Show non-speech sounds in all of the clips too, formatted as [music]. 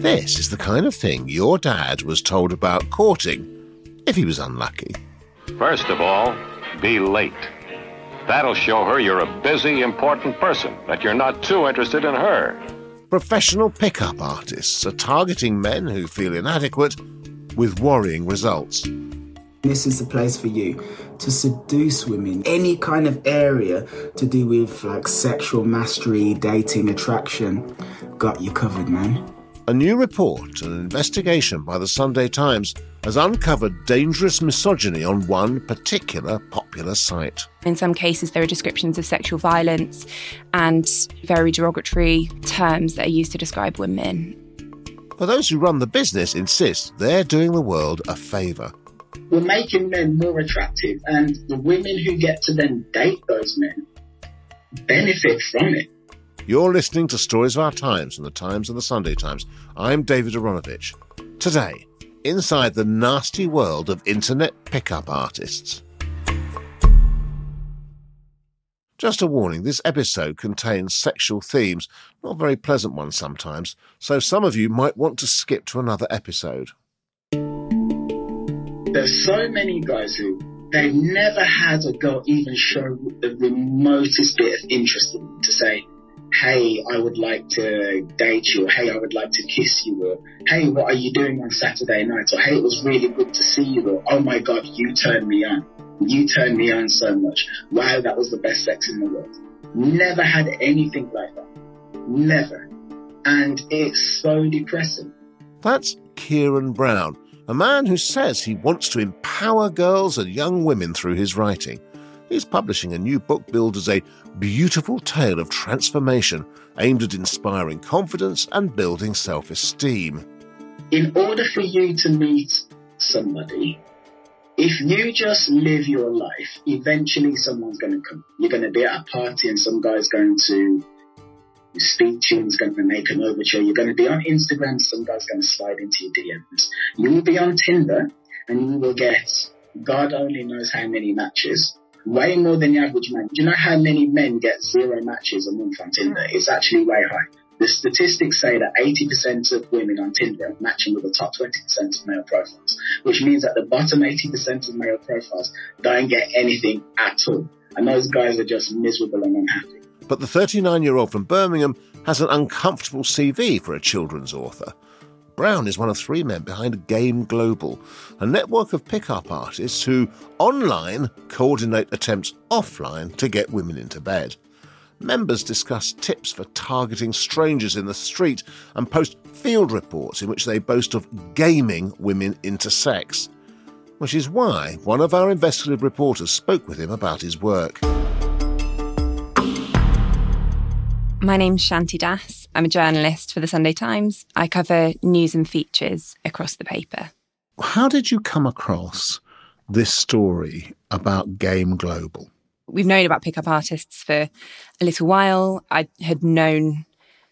This is the kind of thing your dad was told about courting if he was unlucky. First of all, be late. That'll show her you're a busy, important person, that you're not too interested in her. Professional pickup artists are targeting men who feel inadequate with worrying results. This is the place for you to seduce women. Any kind of area to do with like sexual mastery, dating, attraction, got you covered, man. A new report, an investigation by the Sunday Times, has uncovered dangerous misogyny on one particular popular site. In some cases, there are descriptions of sexual violence and very derogatory terms that are used to describe women. But those who run the business insist they're doing the world a favour. We're making men more attractive, and the women who get to then date those men benefit from it. You're listening to Stories of Our Times from the Times and the Sunday Times. I'm David Aaronovitch. Today, inside the nasty world of internet pickup artists. Just a warning this episode contains sexual themes, not very pleasant ones sometimes, so some of you might want to skip to another episode. There's so many guys who they never had a girl even show the remotest bit of interest in to say, hey, I would like to date you, or hey, I would like to kiss you, or hey, what are you doing on Saturday night, or hey, it was really good to see you, or oh my god, you turned me on. You turned me on so much. Wow, that was the best sex in the world. Never had anything like that. Never. And it's so depressing. That's Kieran Brown, a man who says he wants to empower girls and young women through his writing. He's publishing a new book billed as a beautiful tale of transformation aimed at inspiring confidence and building self esteem. In order for you to meet somebody, if you just live your life, eventually someone's going to come. You're going to be at a party and some guy's going to speak to you and is going to make an overture. You're going to be on Instagram, some guy's going to slide into your DMs. You will be on Tinder and you will get God only knows how many matches. Way more than the average man. Do you know how many men get zero matches a month on Tinder? It's actually way high. The statistics say that 80% of women on Tinder are matching with the top 20% of male profiles, which means that the bottom 80% of male profiles don't get anything at all. And those guys are just miserable and unhappy. But the 39 year old from Birmingham has an uncomfortable CV for a children's author. Brown is one of three men behind Game Global, a network of pickup artists who, online, coordinate attempts offline to get women into bed. Members discuss tips for targeting strangers in the street and post field reports in which they boast of gaming women into sex. Which is why one of our investigative reporters spoke with him about his work. My name's Shanti Das. I'm a journalist for the Sunday Times. I cover news and features across the paper. How did you come across this story about Game Global? We've known about pickup artists for a little while. I had known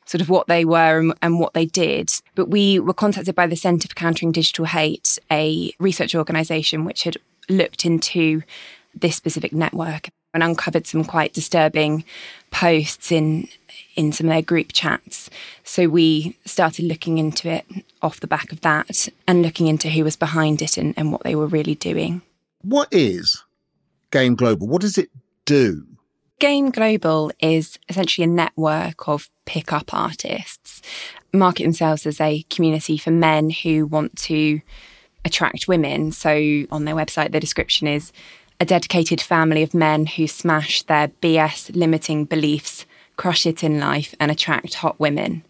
sort of what they were and, and, what they did. But we were contacted by the Centre for Countering Digital Hate, a research organisation which had looked into this specific network and uncovered some quite disturbing posts in in some of their group chats. So we started looking into it off the back of that and looking into who was behind it and, and what they were really doing. What is Game Global? What does it do? Game Global is essentially a network of pickup artists, market themselves as a community for men who want to attract women. So on their website, the description is a dedicated family of men who smash their BS limiting beliefs, crush it in life, and attract hot women.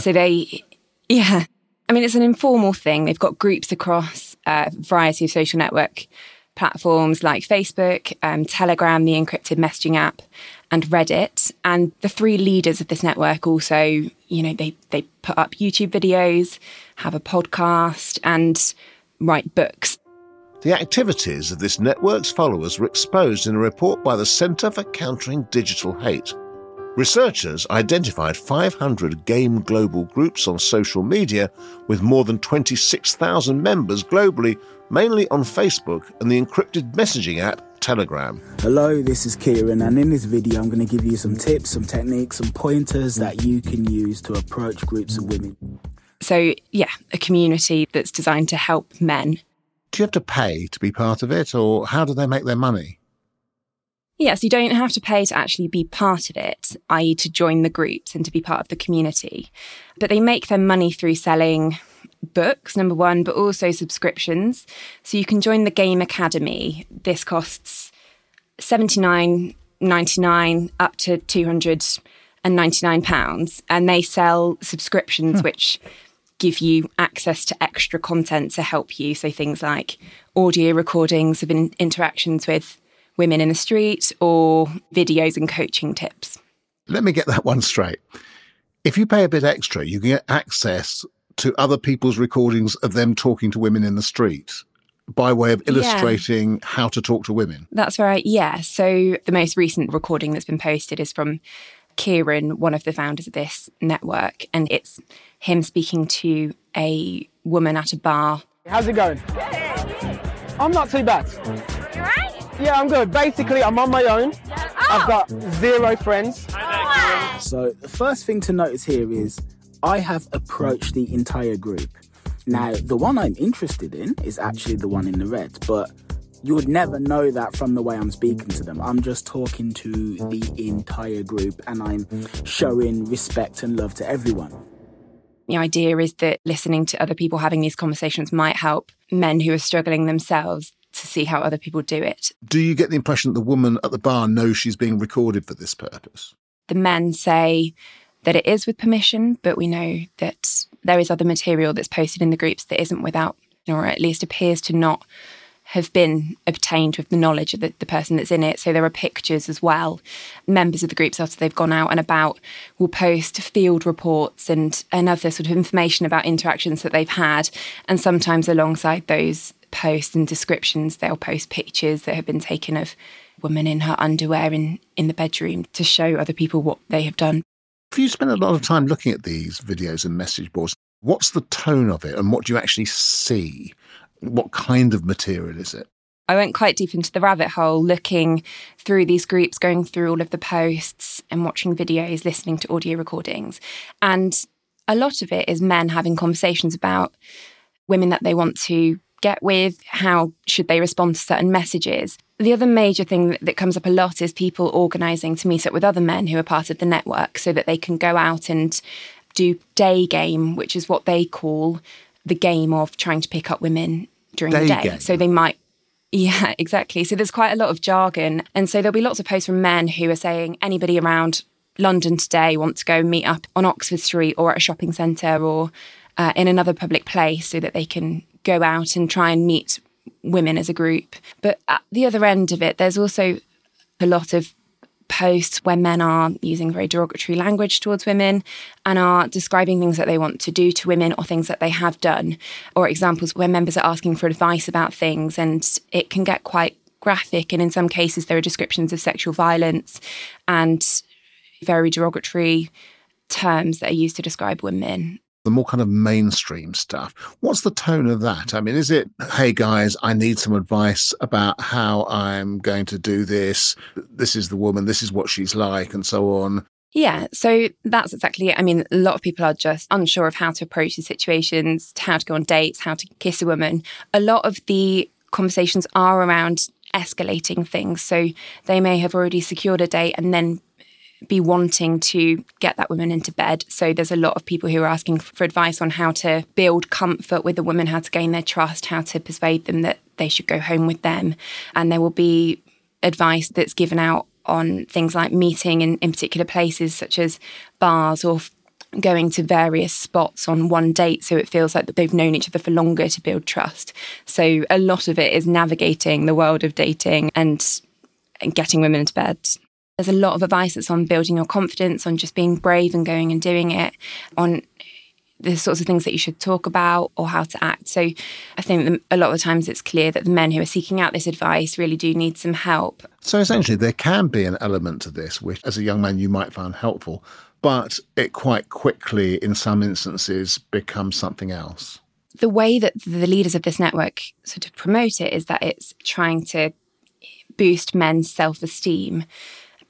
so they, yeah. I mean, it's an informal thing. They've got groups across a variety of social network platforms like Facebook, um, Telegram, the encrypted messaging app, and Reddit. And the three leaders of this network also, you know, they, they put up YouTube videos, have a podcast, and write books. The activities of this network's followers were exposed in a report by the Centre for Countering Digital Hate. Researchers identified 500 Game Global groups on social media with more than 26,000 members globally, mainly on Facebook and the encrypted messaging app Telegram. Hello, this is Kieran, and in this video, I'm going to give you some tips, some techniques, some pointers that you can use to approach groups of women. So, yeah, a community that's designed to help men. Do you have to pay to be part of it, or how do they make their money? Yes, you don't have to pay to actually be part of it, i.e., to join the groups and to be part of the community. But they make their money through selling books, number one, but also subscriptions. So you can join the Game Academy. This costs seventy nine ninety nine up to two hundred and ninety nine pounds, and they sell subscriptions huh. which give you access to extra content to help you. So things like audio recordings of in- interactions with women in the street or videos and coaching tips. Let me get that one straight. If you pay a bit extra, you can get access to other people's recordings of them talking to women in the street by way of illustrating yeah. how to talk to women. That's right. Yeah. So the most recent recording that's been posted is from Kieran, one of the founders of this network, and it's him speaking to a woman at a bar. How's it going? I'm not too bad. You right? Yeah, I'm good. Basically, I'm on my own. Oh. I've got zero friends. So, the first thing to notice here is I have approached the entire group. Now, the one I'm interested in is actually the one in the red, but you would never know that from the way I'm speaking to them. I'm just talking to the entire group and I'm showing respect and love to everyone. The idea is that listening to other people having these conversations might help men who are struggling themselves to see how other people do it. Do you get the impression that the woman at the bar knows she's being recorded for this purpose? The men say that it is with permission, but we know that there is other material that's posted in the groups that isn't without, or at least appears to not have been obtained with the knowledge of the, the, person that's in it. So there are pictures as well. Members of the groups, after they've gone out and about, will post field reports and, and other sort of information about interactions that they've had. And sometimes alongside those posts and descriptions, they'll post pictures that have been taken of women in her underwear in, in the bedroom to show other people what they have done. If you spend a lot of time looking at these videos and message boards, what's the tone of it and what do you actually see? What kind of material is it? I went quite deep into the rabbit hole looking through these groups, going through all of the posts and watching videos, listening to audio recordings. And a lot of it is men having conversations about women that they want to get with, how should they respond to certain messages. The other major thing that comes up a lot is people organising to meet up with other men who are part of the network so that they can go out and do day game, which is what they call the game of trying to pick up women during day the day. Game. So they might yeah, [laughs] exactly. So there's quite a lot of jargon. And so there'll be lots of posts from men who are saying anybody around London today want to go meet up on Oxford Street or at a shopping centre or uh, in another public place so that they can go out and try and meet women as a group. But at the other end of it, there's also a lot of posts where men are using very derogatory language towards women and are describing things that they want to do to women or things that they have done, or examples where members are asking for advice about things, and it can get quite graphic. And in some cases, there are descriptions of sexual violence and very derogatory terms that are used to describe women the more kind of mainstream stuff. What's the tone of that? I mean, is it, hey guys, I need some advice about how I'm going to do this? This is the woman, this is what she's like, and so on. Yeah, so that's exactly it. I mean, a lot of people are just unsure of how to approach the situations, how to go on dates, how to kiss a woman. A lot of the conversations are around escalating things. So they may have already secured a date and then be wanting to get that woman into bed. So there's a lot of people who are asking for advice on how to build comfort with the woman, how to gain their trust, how to persuade them that they should go home with them. And there will be advice that's given out on things like meeting in, in particular places such as bars or going to various spots on one date so it feels like they've known each other for longer to build trust. So a lot of it is navigating the world of dating and, and getting women into bed. There's a lot of advice that's on building your confidence, on just being brave and going and doing it, on the sorts of things that you should talk about or how to act. So I think a lot of the times it's clear that the men who are seeking out this advice really do need some help. So essentially, there can be an element to this which, as a young man, you might find helpful, but it quite quickly, in some instances, becomes something else. The way that the leaders of this network sort of promote it is that it's trying to boost men's self esteem.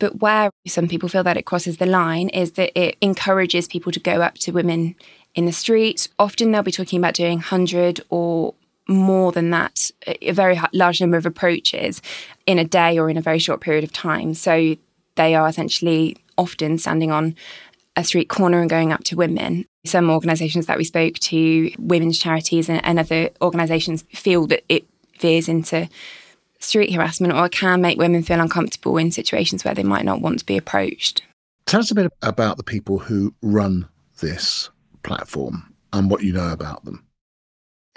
But where some people feel that it crosses the line is that it encourages people to go up to women in the street. Often they'll be talking about doing 100 or more than that, a very large number of approaches in a day or in a very short period of time. So they are essentially often standing on a street corner and going up to women. Some organisations that we spoke to, women's charities and, and other organisations, feel that it veers into street harassment or can make women feel uncomfortable in situations where they might not want to be approached. Tell us a bit about the people who run this platform and what you know about them.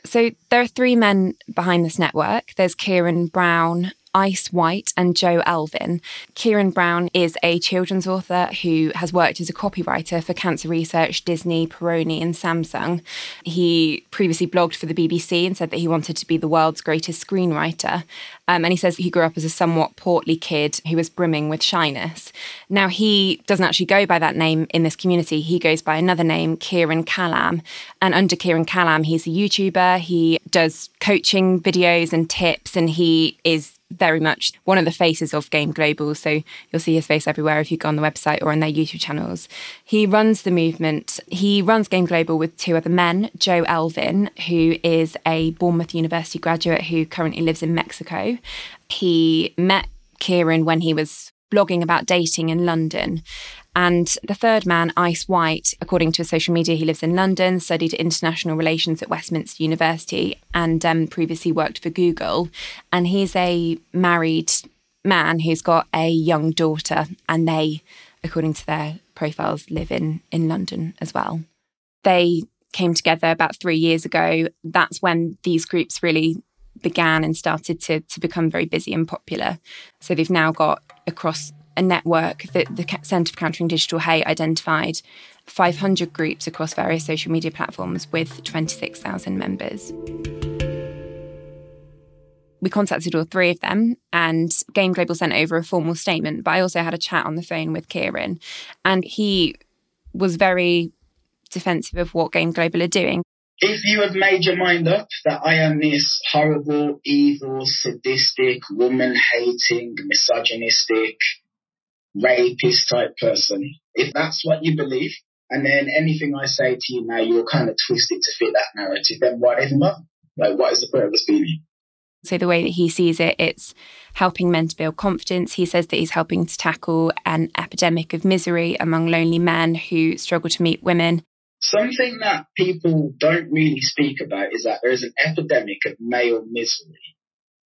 So there are three men behind this network. There's Kieran Brown, Ice White and Joe Alvin. Kieran Brown is a children's author who has worked as a copywriter for Cancer Research, Disney, Peroni, and Samsung. He previously blogged for the BBC and said that he wanted to be the world's greatest screenwriter. Um, and he says he grew up as a somewhat portly kid who was brimming with shyness. Now, he doesn't actually go by that name in this community. He goes by another name, Kieran Callam. And under Kieran Callam, he's a YouTuber. He does coaching videos and tips, and he is very much one of the faces of Game Global. So you'll see his face everywhere if you go on the website or on their YouTube channels. He runs the movement. He runs Game Global with two other men, Joe Alvin, who is a Bournemouth University graduate who currently lives in Mexico. He met Kieran when he was blogging about dating in London. And the third man, Ice White, according to social media, he lives in London, studied international relations at Westminster University, and um, previously worked for Google. And he's a married man who's got a young daughter, and they, according to their profiles, live in, in London as well. They came together about three years ago. That's when these groups really began and started to, to become very busy and popular. So they've now got across a network that the Centre for Countering Digital Hate identified 500 groups across various social media platforms with 26,000 members. We contacted all three of them, and Game Global sent over a formal statement. But I also had a chat on the phone with Kieran, and he was very defensive of what Game Global are doing. If you have made your mind up that I am this horrible, evil, sadistic, woman hating, misogynistic, rapist type person. If that's what you believe, and then anything I say to you now, you'll kind of twist it to fit that narrative, then what even? Like, what is the point of us being? So the way that he sees it, it's helping men to build confidence. He says that he's helping to tackle an epidemic of misery among lonely men who struggle to meet women. Something that people don't really speak about is that there is an epidemic of male misery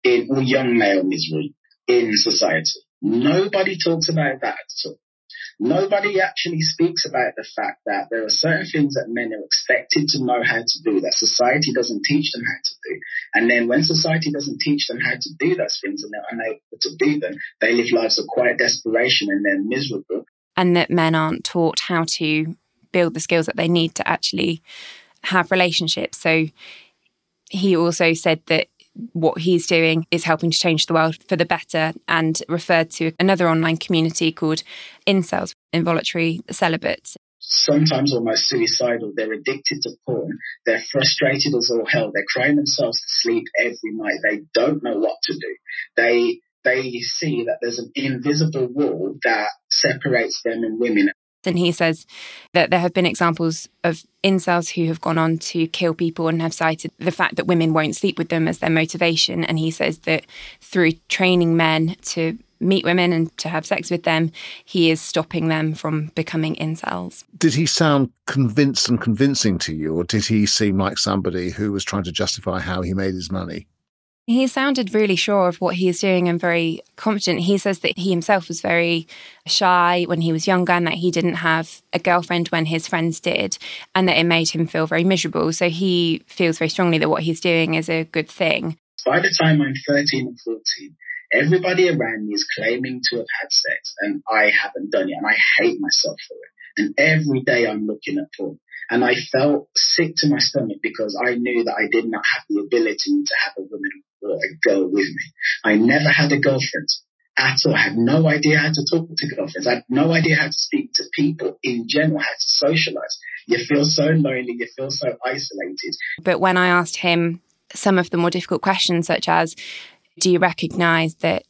in, or young male misery in society. Nobody talks about that at all. Nobody actually speaks about the fact that there are certain things that men are expected to know how to do that society doesn't teach them how to do. And then when society doesn't teach them how to do those things and they're unable to do them, they live lives of quiet desperation and they're miserable. And that men aren't taught how to build the skills that they need to actually have relationships. So he also said that what he's doing is helping to change the world for the better and referred to another online community called incels, involuntary celibates. Sometimes almost suicidal. They're addicted to porn. They're frustrated as all hell. They're crying themselves to sleep every night. They don't know what to do. They they see that there's an invisible wall that separates them and women. And he says that there have been examples of incels who have gone on to kill people and have cited the fact that women won't sleep with them as their motivation. And he says that through training men to meet women and to have sex with them, he is stopping them from becoming incels. Did he sound convinced and convincing to you, or did he seem like somebody who was trying to justify how he made his money? He sounded really sure of what he is doing and very confident. He says that he himself was very shy when he was younger and that he didn't have a girlfriend when his friends did, and that it made him feel very miserable. So he feels very strongly that what he's doing is a good thing. By the time I'm 13 and 14, everybody around me is claiming to have had sex, and I haven't done it, and I hate myself for it. And every day I'm looking at porn. And I felt sick to my stomach because I knew that I did not have the ability to have a woman a girl with me. I never had a girlfriend at all. I had no idea how to talk to girlfriends. I had no idea how to speak to people in general, how to socialize. You feel so lonely. You feel so isolated. But when I asked him some of the more difficult questions, such as, do you recognize that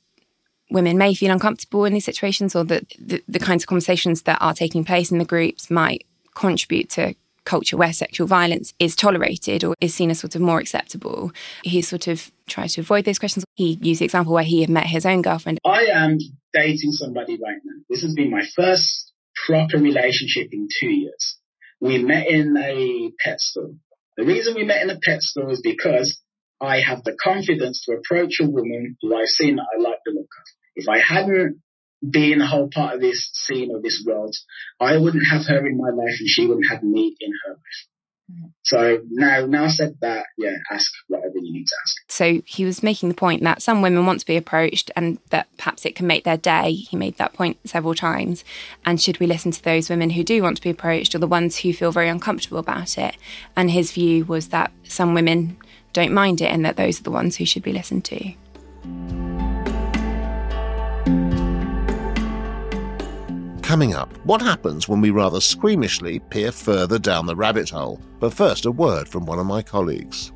women may feel uncomfortable in these situations or that the, the kinds of conversations that are taking place in the groups might contribute to culture where sexual violence is tolerated or is seen as sort of more acceptable. He sort of tries to avoid those questions. He used the example where he had met his own girlfriend. I am dating somebody right now. This has been my first proper relationship in two years. We met in a pet store. The reason we met in a pet store is because I have the confidence to approach a woman who I've seen that I like the look of. If I hadn't being a whole part of this scene or this world, I wouldn't have her in my life and she wouldn't have me in her life. Mm-hmm. So now, now said that, yeah, ask whatever you need to ask. So he was making the point that some women want to be approached and that perhaps it can make their day. He made that point several times. And should we listen to those women who do want to be approached or the ones who feel very uncomfortable about it? And his view was that some women don't mind it and that those are the ones who should be listened to. Coming up, what happens when we rather squeamishly peer further down the rabbit hole? But first, a word from one of my colleagues.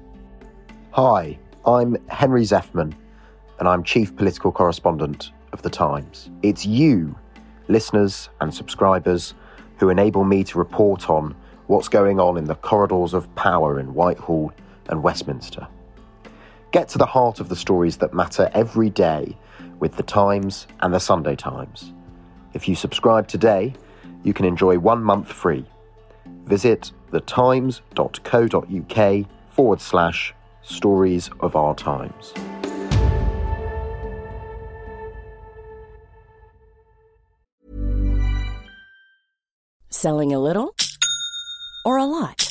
Hi, I'm Henry Zeffman, and I'm Chief Political Correspondent of The Times. It's you, listeners and subscribers, who enable me to report on what's going on in the corridors of power in Whitehall and Westminster. Get to the heart of the stories that matter every day with The Times and The Sunday Times. If you subscribe today, you can enjoy one month free. Visit thetimes.co.uk forward slash stories of our times. Selling a little or a lot?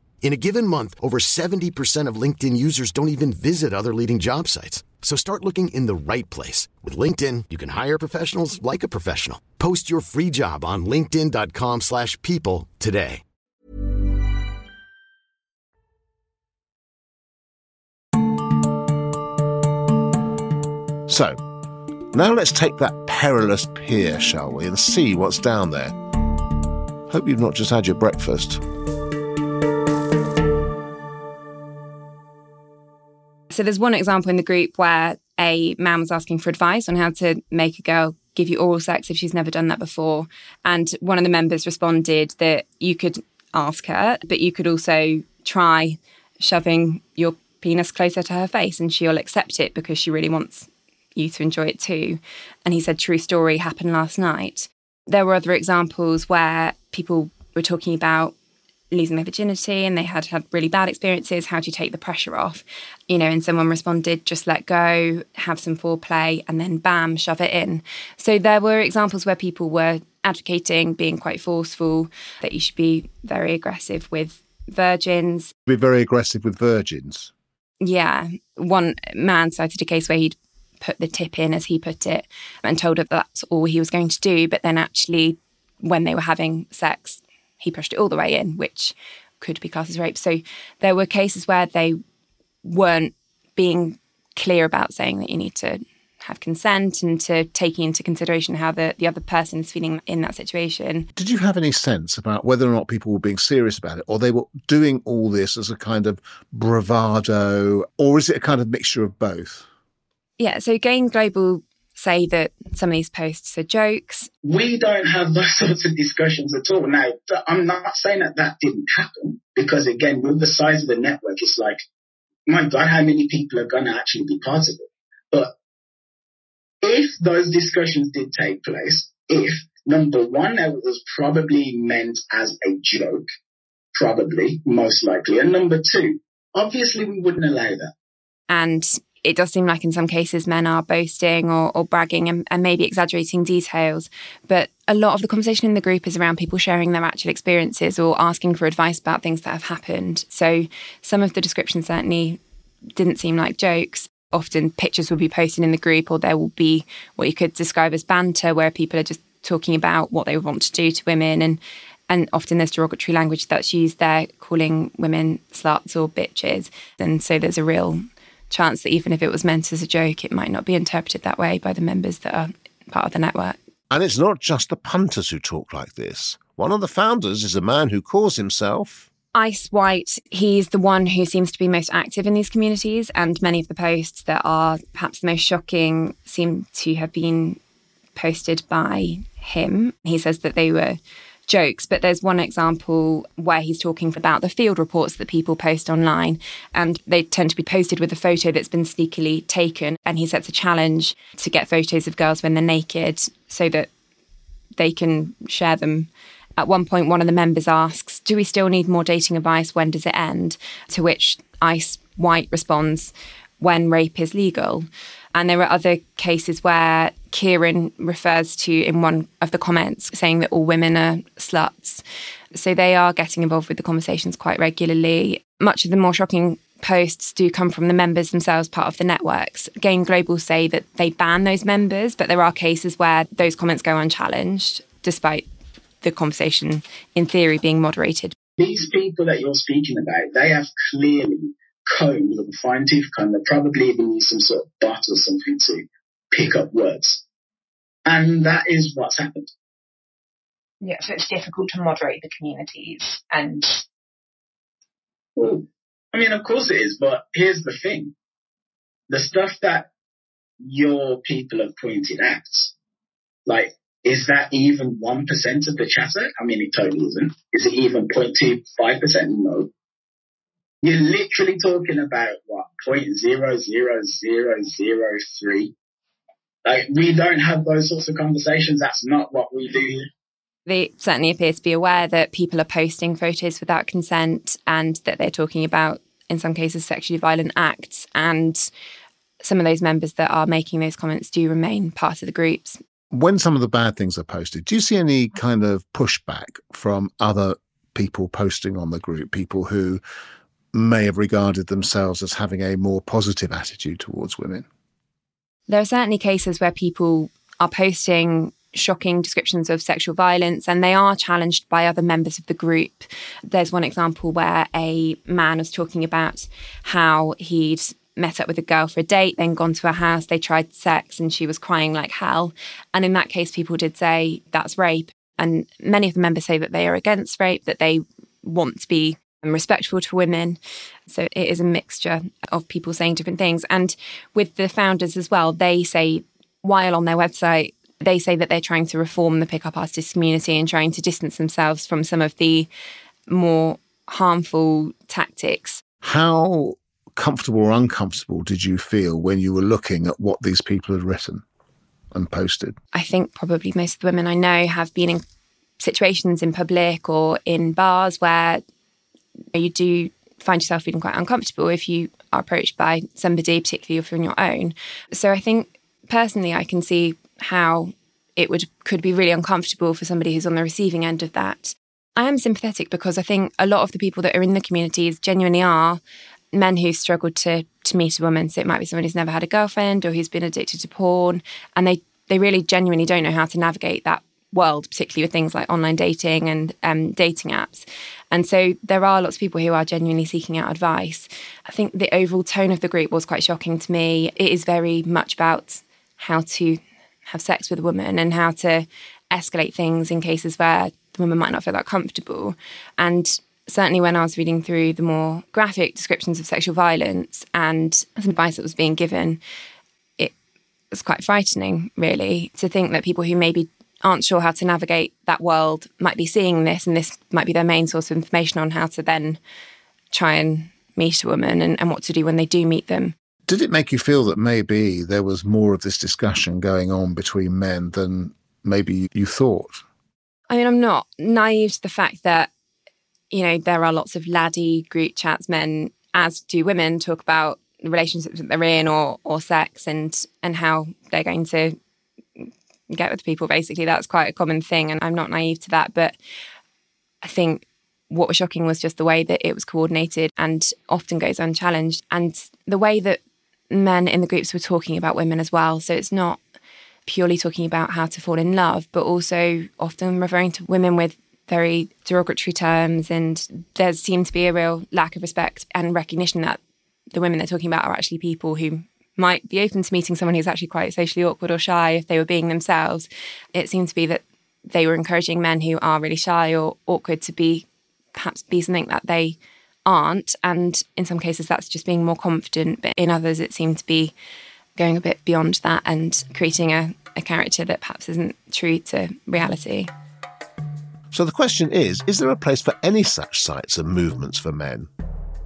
In a given month, over 70% of LinkedIn users don't even visit other leading job sites. So start looking in the right place. With LinkedIn, you can hire professionals like a professional. Post your free job on linkedin.com slash people today. So, now let's take that perilous peer, shall we, and see what's down there. Hope you've not just had your breakfast. So there's one example in the group where a man was asking for advice on how to make a girl give you oral sex if she's never done that before. And one of the members responded that you could ask her, but you could also try shoving your penis closer to her face and she'll accept it because she really wants you to enjoy it too. And he said, True story happened last night. There were other examples where people were talking about losing their virginity and they had had really bad experiences. How do you take the pressure off? You know, and someone responded, just let go, have some foreplay, and then bam, shove it in. So there were examples where people were advocating, being quite forceful, that you should be very aggressive with virgins. Be very aggressive with virgins. Yeah. One man cited a case where he'd put the tip in, as he put it, and told her that's all he was going to do. But then actually, when they were having sex, he pushed it all the way in, which could be classed as rape. So there were cases where they weren't being clear about saying that you need to have consent and to taking into consideration how the, the other person is feeling in that situation. Did you have any sense about whether or not people were being serious about it or they were doing all this as a kind of bravado or is it a kind of mixture of both? Yeah, so Game Global say that some of these posts are jokes. We don't have those [laughs] sorts of discussions at all. Now, I'm not saying that that didn't happen because again, with the size of the network, it's like, my God, how many people are going to actually be part of it? But if those discussions did take place, if number one, it was probably meant as a joke, probably, most likely. And number two, obviously we wouldn't allow that. And it does seem like in some cases men are boasting or, or bragging and, and, maybe exaggerating details. But a lot of the conversation in the group is around people sharing their actual experiences or asking for advice about things that have happened. So some of the descriptions certainly didn't seem like jokes often pictures will be posted in the group or there will be what you could describe as banter where people are just talking about what they want to do to women and and often there's derogatory language that's used there calling women sluts or bitches and so there's a real chance that even if it was meant as a joke it might not be interpreted that way by the members that are part of the network. And it's not just the punters who talk like this. One of the founders is a man who calls himself Ice White, he's the one who seems to be most active in these communities, and many of the posts that are perhaps the most shocking seem to have been posted by him. He says that they were jokes, but there's one example where he's talking about the field reports that people post online, and they tend to be posted with a photo that's been sneakily taken. And he sets a challenge to get photos of girls when they're naked so that they can share them at one point, one of the members asks, Do we still need more dating advice? When does it end? To which Ice White responds, When rape is legal. And there are other cases where Kieran refers to in one of the comments saying that all women are sluts. So they are getting involved with the conversations quite regularly. Much of the more shocking posts do come from the members themselves, part of the networks. Game Global say that they ban those members, but there are cases where those comments go unchallenged, despite the conversation, in theory, being moderated. These people that you're speaking about, they have clearly combed with a fine tooth comb. They probably even use some sort of butt or something to pick up words. And that is what's happened. Yeah, so it's difficult to moderate the communities and. Well, I mean, of course it is, but here's the thing. The stuff that your people have pointed out, like is that even 1% of the chatter? I mean, it totally isn't. Is it even 0.25%? No. You're literally talking about what, 0.00003. Like, we don't have those sorts of conversations. That's not what we do They certainly appear to be aware that people are posting photos without consent and that they're talking about, in some cases, sexually violent acts. And some of those members that are making those comments do remain part of the groups when some of the bad things are posted, do you see any kind of pushback from other people posting on the group, people who may have regarded themselves as having a more positive attitude towards women? There are certainly cases where people are posting shocking descriptions of sexual violence and they are challenged by other members of the group. There's one example where a man was talking about how he'd met up with a girl for a date, then gone to her house, they tried sex, and she was crying like hell. And in that case, people did say that's rape. And many of the members say that they are against rape, that they want to be respectful to women. So it is a mixture of people saying different things. And with the founders as well, they say, while on their website, they say that they're trying to reform the pickup artist community and trying to distance themselves from some of the more harmful tactics. How comfortable or uncomfortable did you feel when you were looking at what these people had written and posted? I think probably most of the women I know have been in situations in public or in bars where you do find yourself feeling quite uncomfortable if you are approached by somebody, particularly if you're on your own. So I think personally, I can see how it would could be really uncomfortable for somebody who's on the receiving end of that. I am sympathetic because I think a lot of the people that are in the communities genuinely are men who struggled to to meet a woman. So it might be someone who's never had a girlfriend or who's been addicted to porn, and they they really genuinely don't know how to navigate that world, particularly with things like online dating and um, dating apps. And so there are lots of people who are genuinely seeking out advice. I think the overall tone of the group was quite shocking to me. It is very much about how to have sex with a woman and how to escalate things in cases where the woman might not feel that comfortable. And certainly when I was reading through the more graphic descriptions of sexual violence and some advice that was being given, it was quite frightening, really, to think that people who maybe aren't sure how to navigate that world might be seeing this and this might be their main source of information on how to then try and meet a woman and, and what to do when they do meet them. Did it make you feel that maybe there was more of this discussion going on between men than maybe you thought? I mean, I'm not naive to the fact that, you know, there are lots of laddie group chats, men, as do women, talk about the relationships that they're in or or sex and and how they're going to get with people basically. That's quite a common thing and i'm not naive to that but i think what was shocking was just the way that it was coordinated and often goes unchallenged and the way that men in the groups were talking about women as well. So it's not purely talking about how to fall in love but also often referring to women with very derogatory terms and there seemed to be a real lack of respect and recognition that the women they're talking about are actually people who might be open to meeting someone who's actually quite socially awkward or shy if they were being themselves. It seemed to be that they were encouraging men who are really shy or awkward to be perhaps be something that they aren't. And in some cases, that's just being more confident. But in others, it seemed to be going a bit beyond that and creating a, a character that perhaps isn't true to reality. So the question is Is there a place for any such sites and movements for men?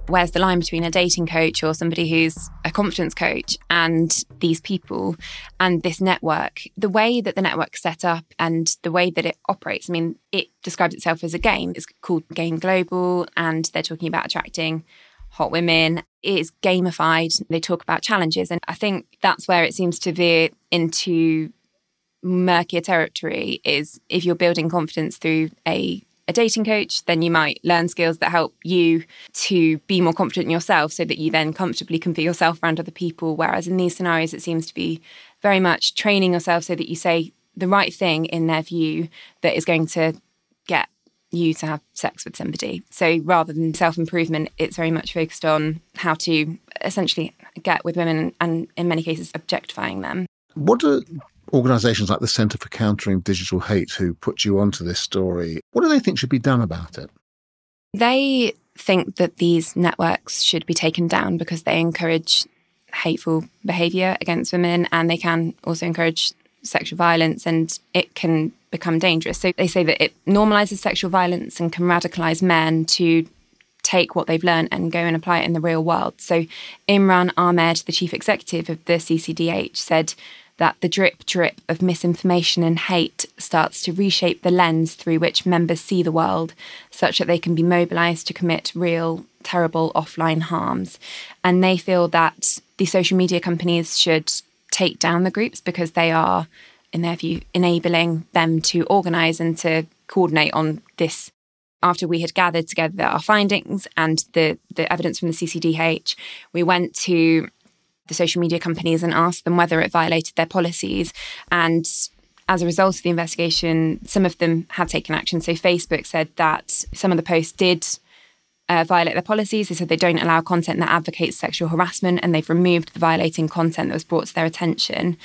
Where's the line between a dating coach or somebody who's a confidence coach and these people and this network? The way that the network's set up and the way that it operates i mean it describes itself as a game. It's called game global and they're talking about attracting hot women. It is gamified. They talk about challenges and i think that's where it seems to veer into murkier territory is if you're building confidence through a a dating coach, then you might learn skills that help you to be more confident in yourself so that you then comfortably can be yourself around other people. Whereas in these scenarios, it seems to be very much training yourself so that you say the right thing in their view that is going to get you to have sex with somebody. So rather than self improvement, it's very much focused on how to essentially get with women and in many cases objectifying them. What organisations like the Centre for Countering Digital Hate who put you onto this story, what do they think should be done about it? They think that these networks should be taken down because they encourage hateful behaviour against women and they can also encourage sexual violence and it can become dangerous. So they say that it normalises sexual violence and can radicalise men to take what they've learned and go and apply it in the real world. So Imran Ahmed, the chief executive of the CCDH, said that the drip drip of misinformation and hate starts to reshape the lens through which members see the world, such that they can be mobilised to commit real, terrible offline harms. And they feel that the social media companies should take down the groups because they are, in their view, enabling them to organise and to coordinate on this after we had gathered together our findings and the, the evidence from the CCDH, we went to the social media companies and asked them whether it violated their policies. And as a result of the investigation, some of them have taken action. So Facebook said that some of the posts did uh, violate their policies. They said they don't allow content that advocates sexual harassment and they've removed the violating content that was brought to their attention.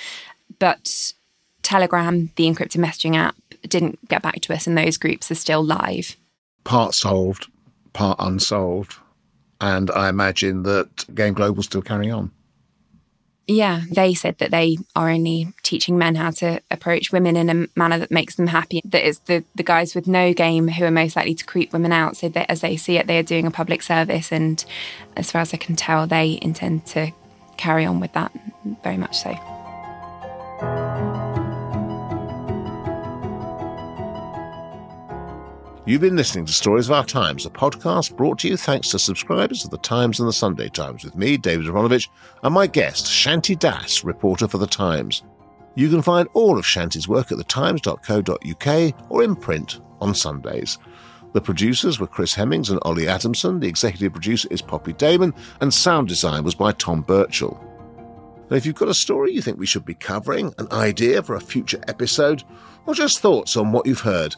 But Telegram, the encrypted messaging app, didn't get back to us and those groups are still live. Part solved, part unsolved. And I imagine that Game Global still carrying on. Yeah, they said that they are only teaching men how to approach women in a manner that makes them happy. That it's the, the guys with no game who are most likely to creep women out. So that as they see it, they are doing a public service. And as far as I can tell, they intend to carry on with that very much so. You've been listening to Stories of Our Times, a podcast brought to you thanks to subscribers of The Times and The Sunday Times, with me, David Aaronovitch, and my guest, Shanti Das, reporter for The Times. You can find all of Shanti's work at thetimes.co.uk or in print on Sundays. The producers were Chris Hemmings and Ollie Adamson, the executive producer is Poppy Damon, and sound design was by Tom Birchall. And if you've got a story you think we should be covering, an idea for a future episode, or just thoughts on what you've heard,